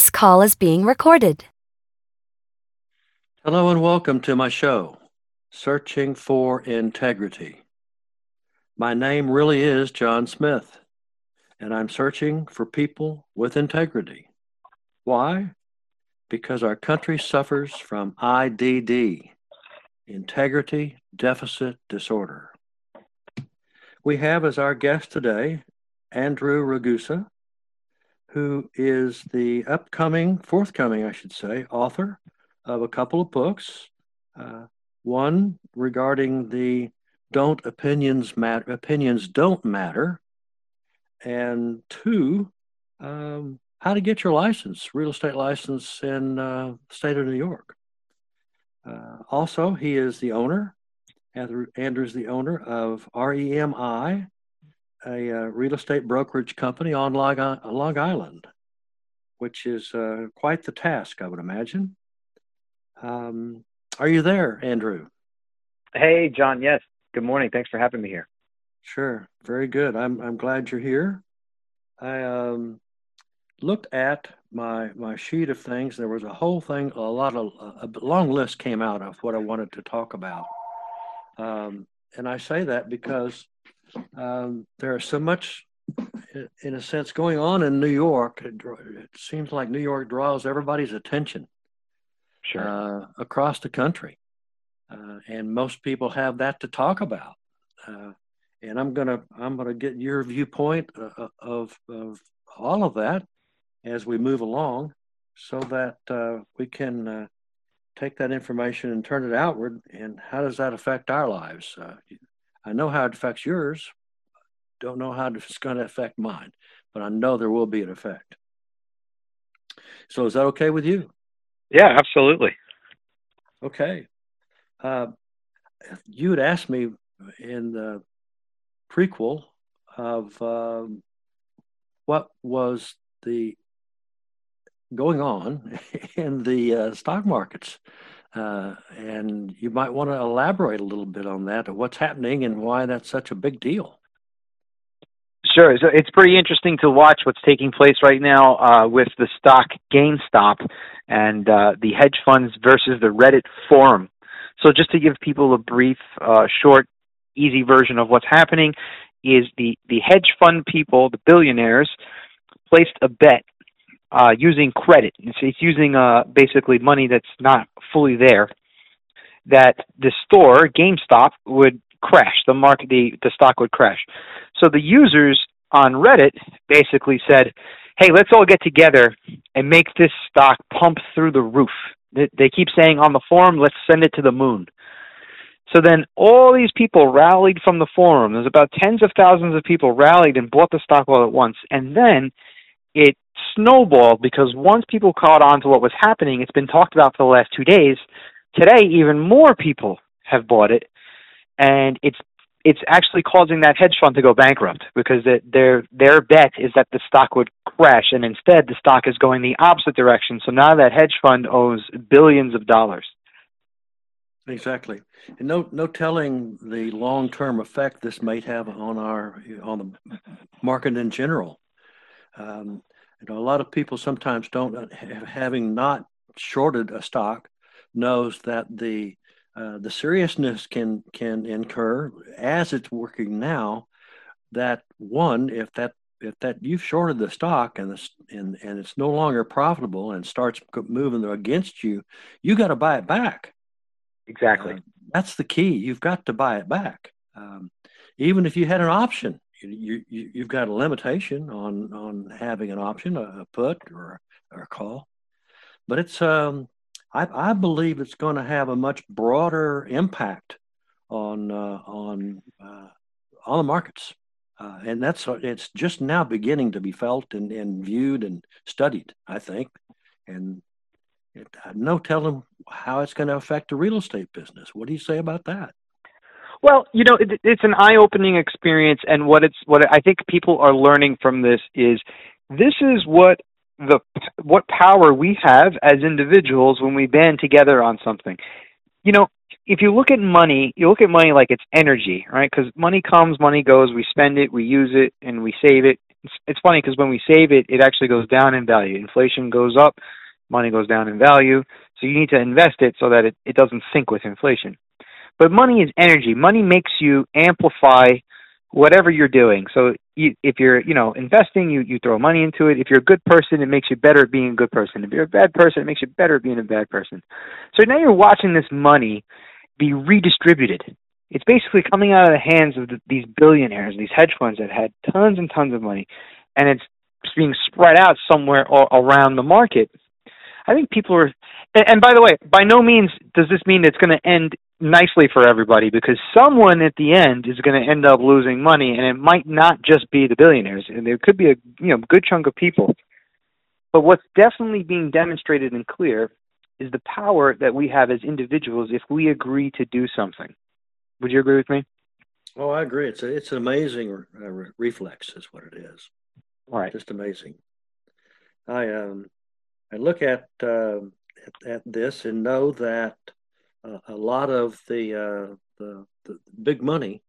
This call is being recorded. Hello and welcome to my show, Searching for Integrity. My name really is John Smith, and I'm searching for people with integrity. Why? Because our country suffers from IDD, Integrity Deficit Disorder. We have as our guest today Andrew Ragusa, who is the upcoming, forthcoming, I should say, author of a couple of books. Uh, one regarding the don't opinions matter, opinions don't matter, and two, um, how to get your license, real estate license in uh, state of New York. Uh, also, he is the owner, Andrew, Andrew's the owner of REMI, a uh, real estate brokerage company on Long, Long Island, which is uh, quite the task, I would imagine. Um, are you there, Andrew? Hey, John. Yes. Good morning. Thanks for having me here. Sure. Very good. I'm I'm glad you're here. I um, looked at my my sheet of things. There was a whole thing, a lot of a long list came out of what I wanted to talk about. Um, and I say that because um, there's so much, in a sense, going on in New York. It, it seems like New York draws everybody's attention sure. uh, across the country. Uh, and most people have that to talk about. Uh, and I'm gonna I'm gonna get your viewpoint uh, uh, of of all of that as we move along, so that uh, we can take that information and turn it outward. And how does that affect our lives? I know how it affects yours. Don't know how it's going to affect mine, but I know there will be an effect. So is that okay with you? Yeah, absolutely. Okay. Uh, you had asked me in the prequel of um, what was the going on in the uh, stock markets uh, and you might want to elaborate a little bit on that, what's happening and why that's such a big deal. Sure. So it's pretty interesting to watch what's taking place right now uh, with the stock GameStop and uh, the hedge funds versus the Reddit forum. So just to give people a brief, uh, short, easy version of what's happening, is the the hedge fund people, the billionaires, placed a bet uh, using credit. It's, it's using uh, basically money that's not fully there. That the store GameStop would crash. The market, the the stock would crash. So the users on Reddit basically said, "Hey, let's all get together and make this stock pump through the roof." They, they keep saying on the forum, "Let's send it to the moon." So then all these people rallied from the forum. There's about tens of thousands of people rallied and bought the stock all at once. And then it snowballed because once people caught on to what was happening, it's been talked about for the last two days. Today, even more people have bought it, and it's it's actually causing that hedge fund to go bankrupt because it, their their bet is that the stock would crash, and instead the stock is going the opposite direction. So now that hedge fund owes billions of dollars. Exactly, and no no telling the long term effect this might have on our on the market in general. Um, you know, a lot of people sometimes don't, uh, having not shorted a stock, knows that the uh, the seriousness can can incur as it's working now. That one, if that if that you've shorted the stock and the, and and it's no longer profitable and starts moving against you, you got to buy it back. Exactly. Uh, that's the key. You've got to buy it back. Um, even if you had an option, you, you you've got a limitation on on having an option, a, a put or or a call, but it's um I I believe it's going to have a much broader impact on uh, on uh, on the markets, uh, and that's it's just now beginning to be felt and, and viewed and studied. I think, and it, no telling how it's going to affect the real estate business. What do you say about that? Well, you know, it, it's an eye-opening experience, and what it's what I think people are learning from this is this is what the what power we have as individuals when we band together on something. You know, if you look at money, you look at money like it's energy, right? Because money comes, money goes. We spend it, we use it, and we save it. It's, it's funny because when we save it, it actually goes down in value. Inflation goes up, money goes down in value. So you need to invest it so that it, it doesn't sink with inflation. But money is energy. Money makes you amplify whatever you're doing. So you, if you're, you know, investing, you, you throw money into it. If you're a good person, it makes you better at being a good person. If you're a bad person, it makes you better at being a bad person. So now you're watching this money be redistributed. It's basically coming out of the hands of the, these billionaires, these hedge funds that had tons and tons of money, and it's being spread out somewhere around the market. I think people are, and, and by the way, by no means does this mean it's going to end nicely for everybody because someone at the end is going to end up losing money, and it might not just be the billionaires. And there could be a you know good chunk of people. But what's definitely being demonstrated and clear is the power that we have as individuals if we agree to do something. Would you agree with me? Oh, I agree. It's a, it's an amazing uh, reflex, is what it is. All right, just amazing. I um I look at uh, at, at this and know that a lot of the, uh, the, the big money,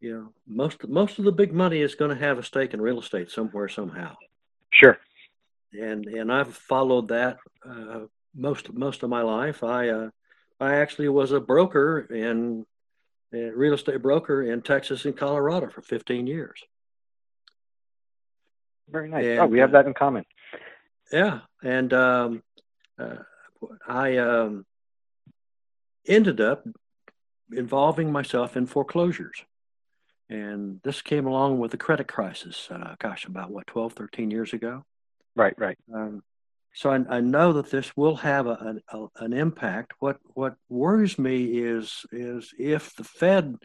you know, most most of the big money is going to have a stake in real estate somewhere somehow. Sure. And and I've followed that uh, most most of my life. I uh, I actually was a broker in a real estate broker in Texas and Colorado for 15 years. Very nice. And, oh, we have that in common. Yeah, and um, uh, I um, ended up involving myself in foreclosures. And this came along with the credit crisis, uh, gosh, about what, 12, 13 years ago? Right, right. Um, so I, I, know that this will have a, a, an impact. What what worries me is is if the Fed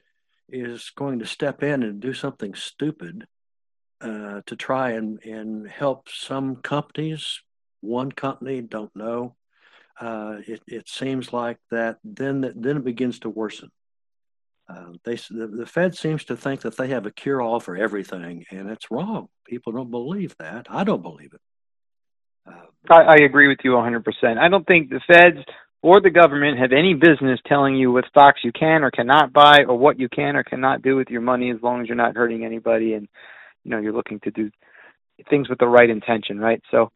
is going to step in and do something stupid uh, to try and, and help some companies, one company, don't know, uh, it, it seems like that then then it begins to worsen. Uh, they the, the, Fed seems to think that they have a cure all for everything, and it's wrong. People don't believe that. I don't believe it. Uh, I, I agree with you 100%. I don't think the Feds or the government have any business telling you what stocks you can or cannot buy or what you can or cannot do with your money as long as you're not hurting anybody and you know you're looking to do things with the right intention, right? So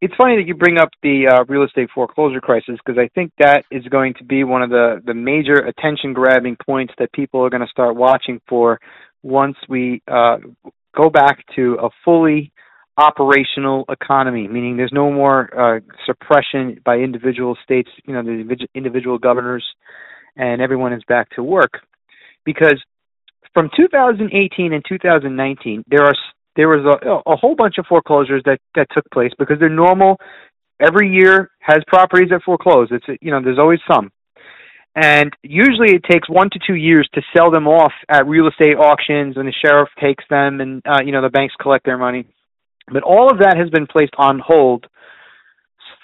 it's funny that you bring up the uh, real estate foreclosure crisis because I think that is going to be one of the, the major attention grabbing points that people are going to start watching for once we uh, go back to a fully operational economy, meaning there's no more uh, suppression by individual states, you know, the individual governors, and everyone is back to work. Because from 2018 and 2019, there are there was a, a whole bunch of foreclosures that that took place because they're normal. Every year has properties that foreclose. It's you know there's always some, and usually it takes one to two years to sell them off at real estate auctions when the sheriff takes them and uh, you know the banks collect their money. But all of that has been placed on hold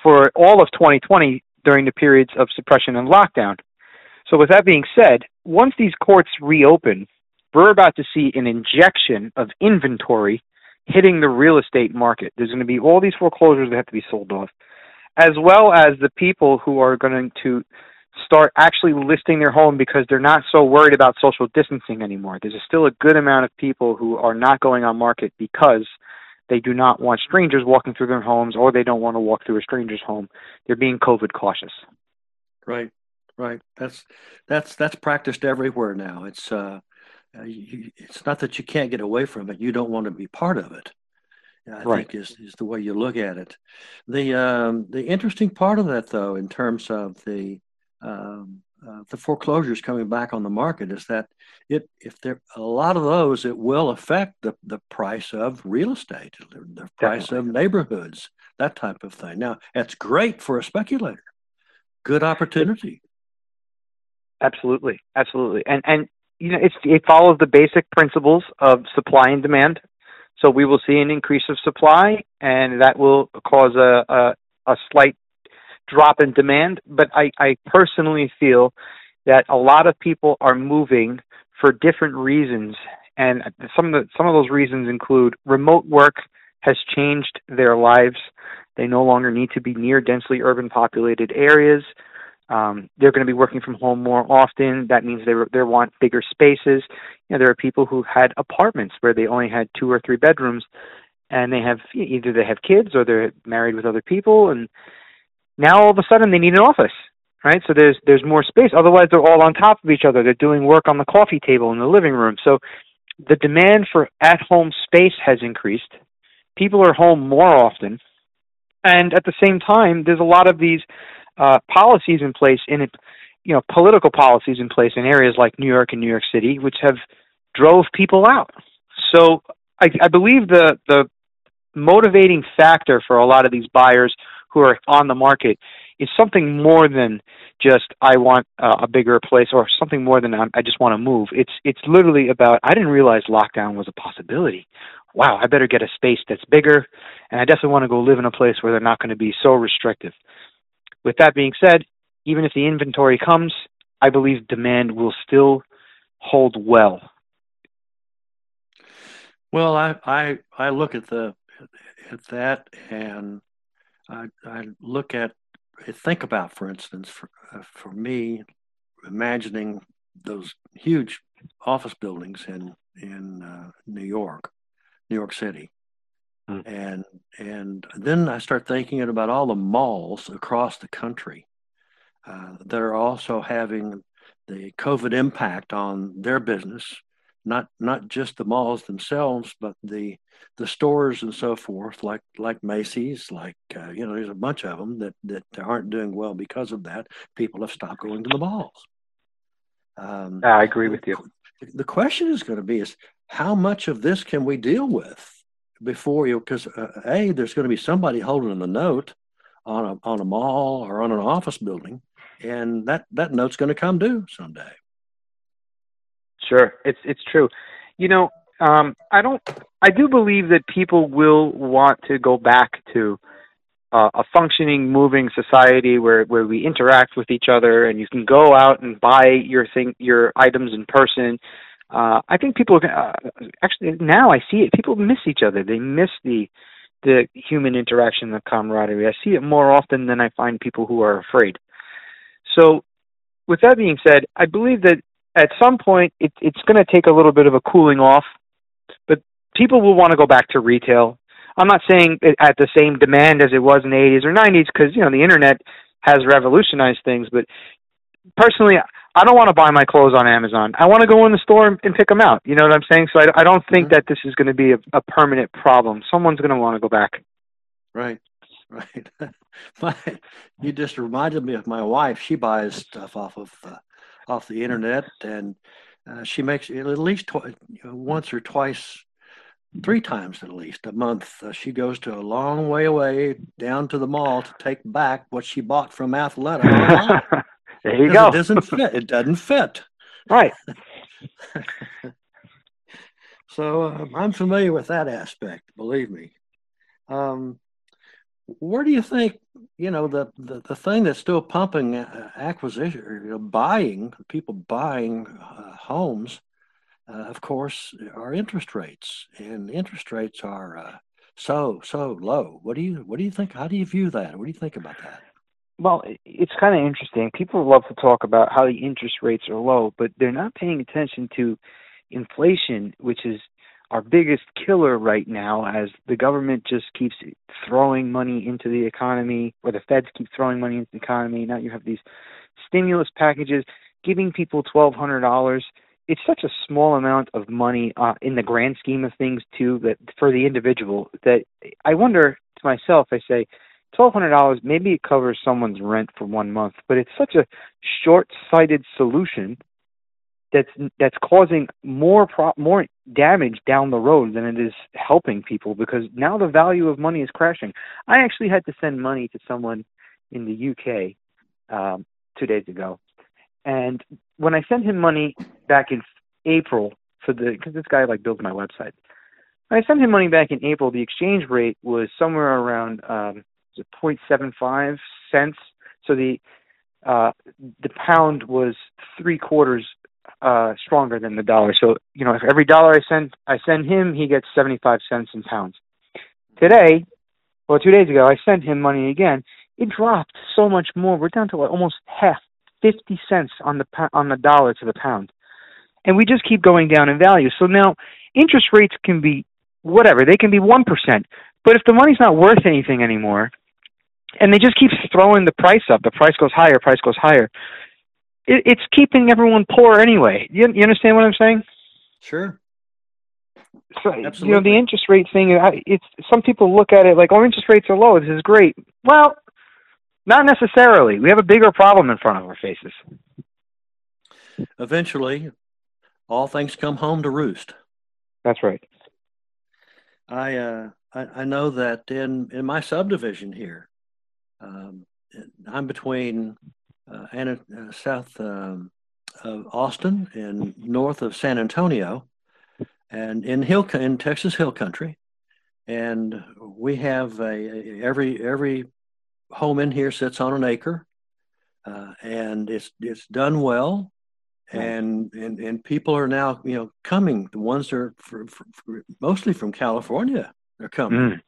for all of 2020 during the periods of suppression and lockdown. So with that being said, once these courts reopen, we're about to see an injection of inventory hitting the real estate market. There's going to be all these foreclosures that have to be sold off, as well as the people who are going to start actually listing their home because they're not so worried about social distancing anymore. There's still a good amount of people who are not going on market because they do not want strangers walking through their homes or they don't want to walk through a stranger's home. They're being COVID cautious. Right. Right. That's that's that's practiced everywhere now. It's uh uh, you, it's not that you can't get away from it; you don't want to be part of it. I right. think is is the way you look at it. The um, the interesting part of that, though, in terms of the um, uh, the foreclosures coming back on the market, is that it if there a lot of those, it will affect the the price of real estate, the price Definitely. of neighborhoods, that type of thing. Now, that's great for a speculator. Good opportunity. Absolutely, absolutely, and and you know, it follows the basic principles of supply and demand. So we will see an increase of supply, and that will cause a, a, a slight drop in demand. But I, I personally feel that a lot of people are moving for different reasons, and some of the some of those reasons include remote work has changed their lives. They no longer need to be near densely urban populated areas. Um, they're going to be working from home more often. That means they they want bigger spaces. You know, there are people who had apartments where they only had two or three bedrooms, and they have either they have kids or they're married with other people, and now all of a sudden they need an office, right? So there's there's more space. Otherwise, they're all on top of each other. They're doing work on the coffee table in the living room. So the demand for at-home space has increased. People are home more often, and at the same time, there's a lot of these uh, policies in place in it, you know, political policies in place in areas like New York and New York City, which have drove people out. So I, I believe the the motivating factor for a lot of these buyers who are on the market is something more than just I want uh, a bigger place or something more than I just want to move. It's it's literally about I didn't realize lockdown was a possibility. Wow, I better get a space that's bigger, and I definitely want to go live in a place where they're not going to be so restrictive. With that being said, even if the inventory comes, I believe demand will still hold well. Well, I I, I look at the at that and I, I look at think about, for instance, for uh, for me, imagining those huge office buildings in in uh, New York, New York City, mm. and and then I start thinking about all the malls across the country uh, that are also having the COVID impact on their business not not just the malls themselves, but the the stores and so forth, like like Macy's, like uh, you know, there's a bunch of them that that aren't doing well because of that. People have stopped going to the malls. Um, I agree with you. The question is going to be is how much of this can we deal with before you? Because uh, a there's going to be somebody holding the note on a on a mall or on an office building, and that that note's going to come due someday. Sure, it's it's true. You know, um, I don't. I do believe that people will want to go back to uh, a functioning, moving society where where we interact with each other, and you can go out and buy your thing, your items in person. Uh, I think people uh, actually now I see it. People miss each other. They miss the the human interaction, the camaraderie. I see it more often than I find people who are afraid. So, with that being said, I believe that at some point it, it's going to take a little bit of a cooling off, but people will want to go back to retail. I'm not saying at the same demand as it was in the 80s or 90s because you know the internet has revolutionized things, but personally, I don't want to buy my clothes on Amazon. I want to go in the store and, and pick them out. You know what I'm saying? So I, I don't think mm-hmm. that this is going to be a, a permanent problem. Someone's going to want to go back. Right, right. my, you just reminded me of my wife. She buys stuff off of uh, off the internet, and uh, she makes at least tw- once or twice, three times at least a month. Uh, she goes to a long way away down to the mall to take back what she bought from Athleta. there you go. It doesn't fit. It doesn't fit. Right. so uh, I'm familiar with that aspect. Believe me. Um, where do you think you know the the, the thing that's still pumping uh, acquisition or you know, buying people buying uh, homes uh, of course are interest rates and interest rates are uh, so so low what do you what do you think how do you view that what do you think about that well it's kind of interesting. People love to talk about how the interest rates are low but they're not paying attention to inflation which is our biggest killer right now as the government just keeps throwing money into the economy or the feds keep throwing money into the economy. Now you have these stimulus packages giving people twelve hundred dollars. It's such a small amount of money uh, in the grand scheme of things too that for the individual that i wonder to myself i say twelve hundred dollars maybe it covers someone's rent for one month but it's such a short sighted solution that's that's causing more pro- more damage down the road than it is helping people because now the value of money is crashing. I actually had to send money to someone in the UK um, two days ago, and when I sent him money back in April for the because this guy like built my website. When I sent him money back in April, the exchange rate was somewhere around um, 0.75 cents. So the uh, the pound was three quarters uh, stronger than the dollar. So you know, if every dollar I send I send him, he gets seventy five cents in pounds. Today, well, two days ago, I sent him money again. It dropped so much more. We're down to like almost half, fifty cents on the on the dollar to the pound, and we just keep going down in value. So now interest rates can be whatever. They can be one percent. But if the money's not worth anything anymore, and they just keep throwing the price up, the price goes higher, price goes higher. It, it's keeping everyone poor anyway. You, you understand what I'm saying? Sure. So Absolutely. you know the interest rate thing. It's some people look at it like, oh, interest rates are low. This is great. Well, not necessarily. We have a bigger problem in front of our faces. Eventually, all things come home to roost. That's right. I uh, I, I know that in in my subdivision here, um, I'm between uh, Anna, uh, south um, of Austin and north of San Antonio, and in hill in Texas Hill Country, and we have a, a every every home in here sits on an acre, uh, and it's it's done well, and and and people are now you know coming. The ones that are for, for, for mostly from California, they're coming. Mm.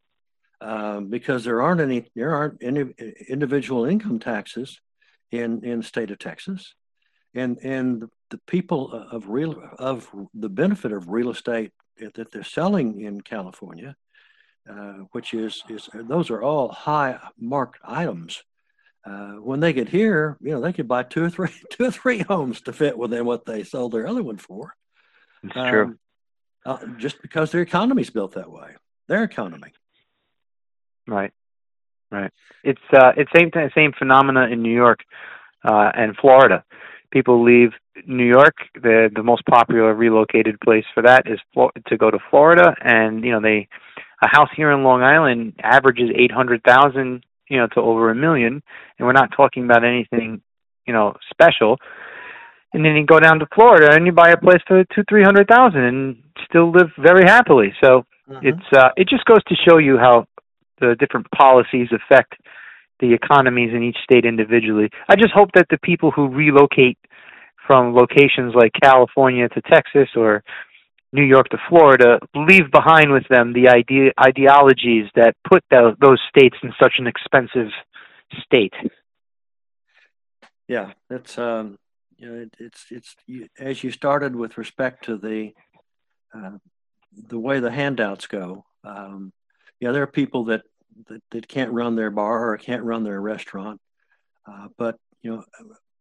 Um, because there aren't any there aren't any individual income taxes in in the state of Texas, and and the people of real of the benefit of real estate that they're selling in California, uh, which is is those are all high marked items. Uh, when they get here, you know they could buy two or three two or three homes to fit within what they sold their other one for. That's um, true. Uh, just because their economy's built that way, their economy. Right, right. It's uh, it's same same phenomena in New York uh, and Florida. People leave New York. The the most popular relocated place for that is Flo- to go to Florida, and you know they a house here in Long Island averages eight hundred thousand, you know, to over a million, and we're not talking about anything, you know, special. And then you go down to Florida and you buy a place for two, three hundred thousand, and still live very happily. So mm-hmm. it's uh, it just goes to show you how the different policies affect the economies in each state individually. I just hope that the people who relocate from locations like California to Texas or New York to Florida leave behind with them the idea ideologies that put those, those states in such an expensive state. Yeah, it's um, you know, it, it's it's you, as you started with respect to the uh, the way the handouts go. Um, yeah, there are people that, that, that can't run their bar or can't run their restaurant, uh, but you know,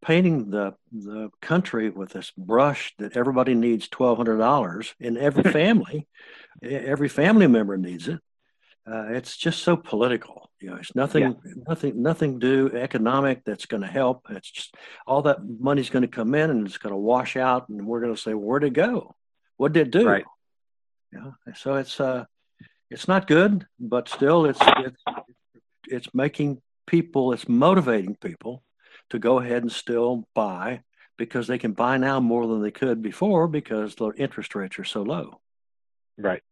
painting the the country with this brush that everybody needs twelve hundred dollars in every family, every family member needs it. Uh, it's just so political. You know, it's nothing, yeah. nothing, nothing do economic that's going to help. It's just all that money's going to come in and it's going to wash out, and we're going to say, where'd it go? What did it do? Right. Yeah. So it's uh, it's not good, but still, it's it's it's making people, it's motivating people to go ahead and still buy because they can buy now more than they could before because the interest rates are so low. Right.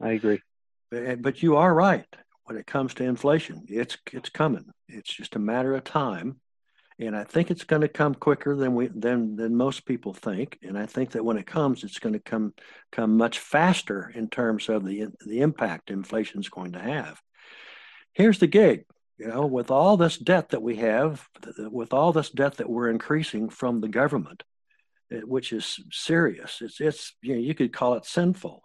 I agree. But you are right when it comes to inflation. It's it's coming. It's just a matter of time. And I think it's going to come quicker than we than than most people think. And I think that when it comes, it's going to come come much faster in terms of the the impact inflation is going to have. Here's the gig you know, with all this debt that we have, with all this debt that we're increasing from the government, eh, which is serious, it's it's you know you could call it sinful.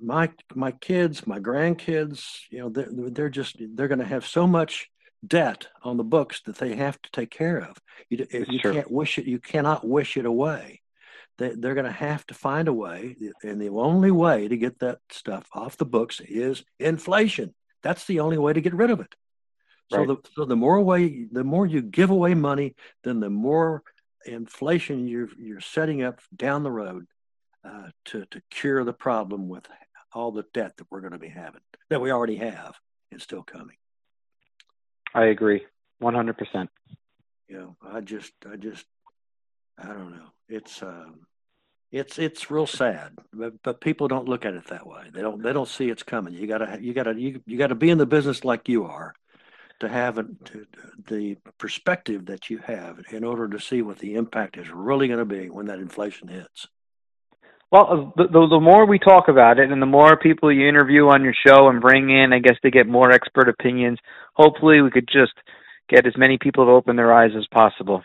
My my kids, my grandkids, you know, they're, they're just they're going to have so much debt on the books that they have to take care of. You, you can't wish it. You cannot wish it away. They, they're going to have to find a way, and the only way to get that stuff off the books is inflation. That's the only way to get rid of it. So the so the more away, the more you give away money, then the more inflation you're you're setting up down the road uh, to to cure the problem with all the debt that we're going to be having that we already have and still coming. I agree, one hundred percent. Know, I just I just I don't know. It's um, it's it's real sad, but, but people don't look at it that way. They don't they don't see it's coming. You gotta you gotta you, you gotta be in the business like you are to have a, to, the perspective that you have in order to see what the impact is really going to be when that inflation hits. Well, the, the, the more we talk about it, and the more people you interview on your show and bring in, I guess to get more expert opinions. Hopefully, we could just get as many people to open their eyes as possible.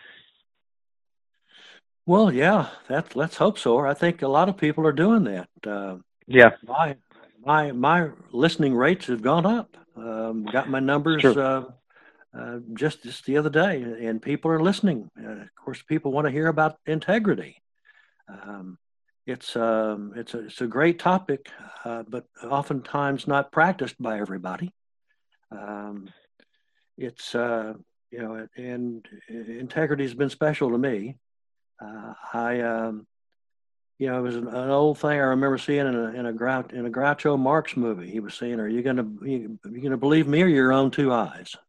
Well, yeah, that let's hope so. I think a lot of people are doing that. Uh, yeah, my my my listening rates have gone up. Um, got my numbers uh, uh, just just the other day, and people are listening. Uh, of course, people want to hear about integrity. Um, it's um, it's a it's a great topic, uh, but oftentimes not practiced by everybody. Um, it's uh, you know, and integrity has been special to me. Uh, I um, you know, it was an, an, old thing I remember seeing in a in a Grou- in a Groucho Marx movie. He was saying, "Are you gonna you, you gonna believe me or your own two eyes?"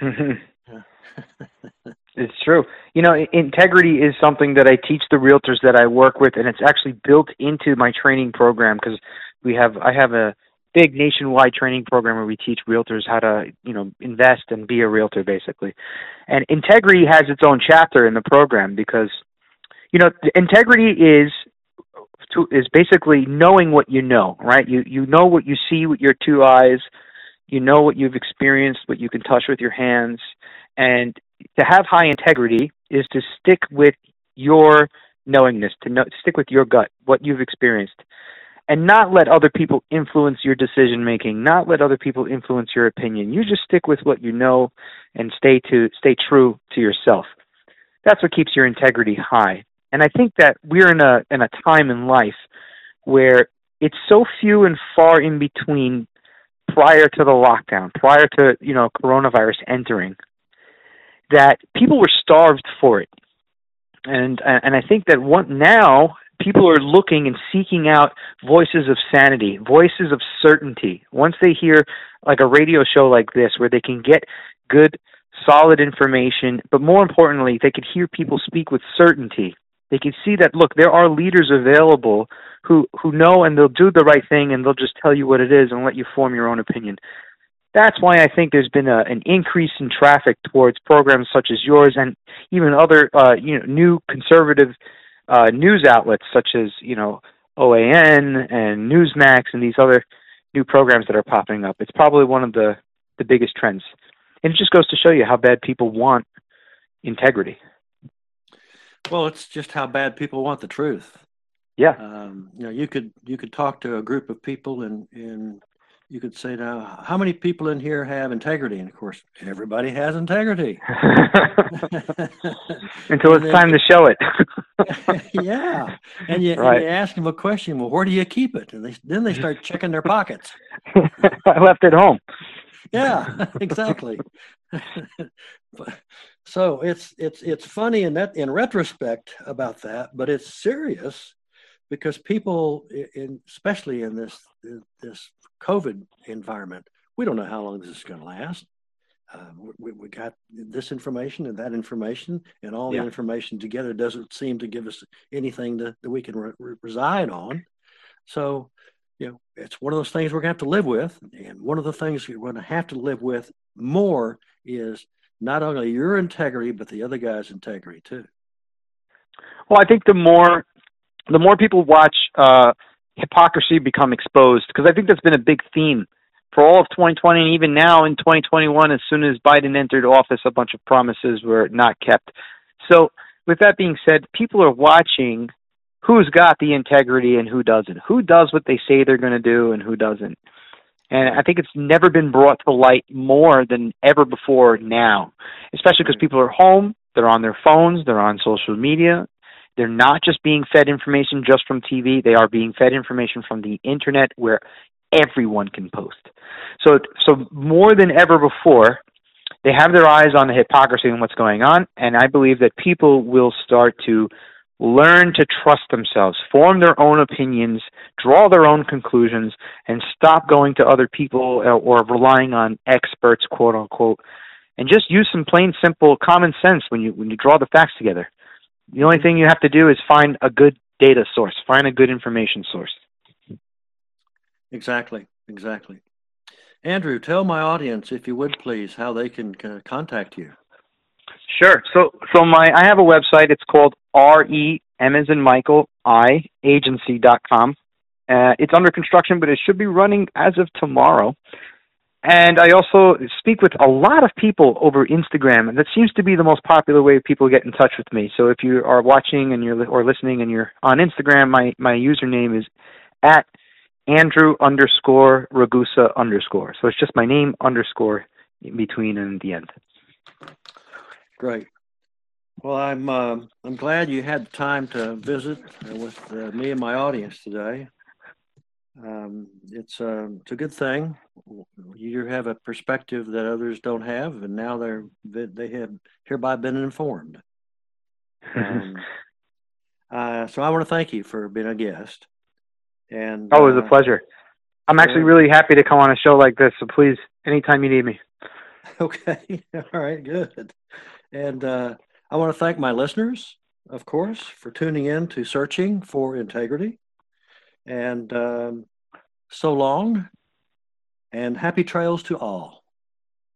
it's true. You know, integrity is something that I teach the realtors that I work with, and it's actually built into my training program because we have I have a big nationwide training program where we teach realtors how to you know invest and be a realtor basically and integrity has its own chapter in the program because you know integrity is to, is basically knowing what you know, right? You you know what you see with your two eyes, you know what you've experienced, what you can touch with your hands, and to have high integrity is to stick with your knowingness, to know, stick with your gut, what you've experienced, and not let other people influence your decision making, not let other people influence your opinion. You just stick with what you know and stay to stay true to yourself. That's what keeps your integrity high. And I think that we're in a in a time in life where it's so few and far in between prior to the lockdown, prior to, you know, coronavirus entering, that people were starved for it. And uh, and I think that what now people are looking and seeking out voices of sanity, voices of certainty. Once they hear like a radio show like this where they can get good solid information, but more importantly, they could hear people speak with certainty they can see that look, there are leaders available who who know and they'll do the right thing and they'll just tell you what it is and let you form your own opinion. That's why I think there's been a, an increase in traffic towards programs such as yours and even other uh, you know new conservative uh, news outlets such as you know OAN and Newsmax and these other new programs that are popping up. It's probably one of the the biggest trends, and it just goes to show you how bad people want integrity. Well, it's just how bad people want the truth. Yeah. Um, you know, you could you could talk to a group of people and and you could say now, how many people in here have integrity? And of course, everybody has integrity. Until it's time to show it. yeah, and you, right. and you, ask them a question. Well, where do you keep it? And they, then they start checking their pockets. I left it home. Yeah, exactly. So it's it's it's funny in that in retrospect about that, but it's serious because people, in, especially in this this COVID environment, we don't know how long this is going to last. Uh, we, we got this information and that information, and all yeah. the information together doesn't seem to give us anything to, that we can re- reside on. So, you know, it's one of those things we're going to have to live with. And one of the things we're going to have to live with more is not only your integrity but the other guy's integrity too. Well, I think the more the more people watch uh, hypocrisy become exposed, because I think that's been a big theme for all of 2020 and even now in 2021. As soon as Biden entered office, a bunch of promises were not kept. So, with that being said, people are watching who's got the integrity and who doesn't, who does what they say they're going to do and who doesn't. And I think it's never been brought to light more than ever before now, especially because mm. people are home, they're on their phones, they're on social media. They're not just being fed information just from TV, they are being fed information from the internet where everyone can post. So so more than ever before, they have their eyes on the hypocrisy and what's going on, and I believe that people will start to learn to trust themselves, form their own opinions, draw their own conclusions, and stop going to other people or relying on experts, quote unquote, and just use some plain simple common sense when you when you draw the facts together. The only thing you have to do is find a good data source, find a good information source. Exactly, exactly. Andrew, tell my audience, if you would please, how they can uh, contact you. Sure. So, so my I have a website. It's called R E M as in Michael I agency.com. Uh, it's under construction, but it should be running as of tomorrow. And I also speak with a lot of people over Instagram, and that seems to be the most popular way people get in touch with me. So if you are watching and you're or listening and you're on Instagram, my my username is at Andrew underscore Ragusa underscore. So it's just my name underscore in between and the end. Great. Well, I'm uh, I'm glad you had time to visit with uh, me and my audience today. Um, it's a uh, it's a good thing. You have a perspective that others don't have, and now they're they have hereby been informed. Um, uh, so I want to thank you for being a guest. And oh, it was a uh, pleasure. I'm actually really happy to come on a show like this. So please, anytime you need me. Okay. All right. Good. And uh, I want to thank my listeners, of course, for tuning in to Searching for Integrity. And um, so long, and happy trails to all.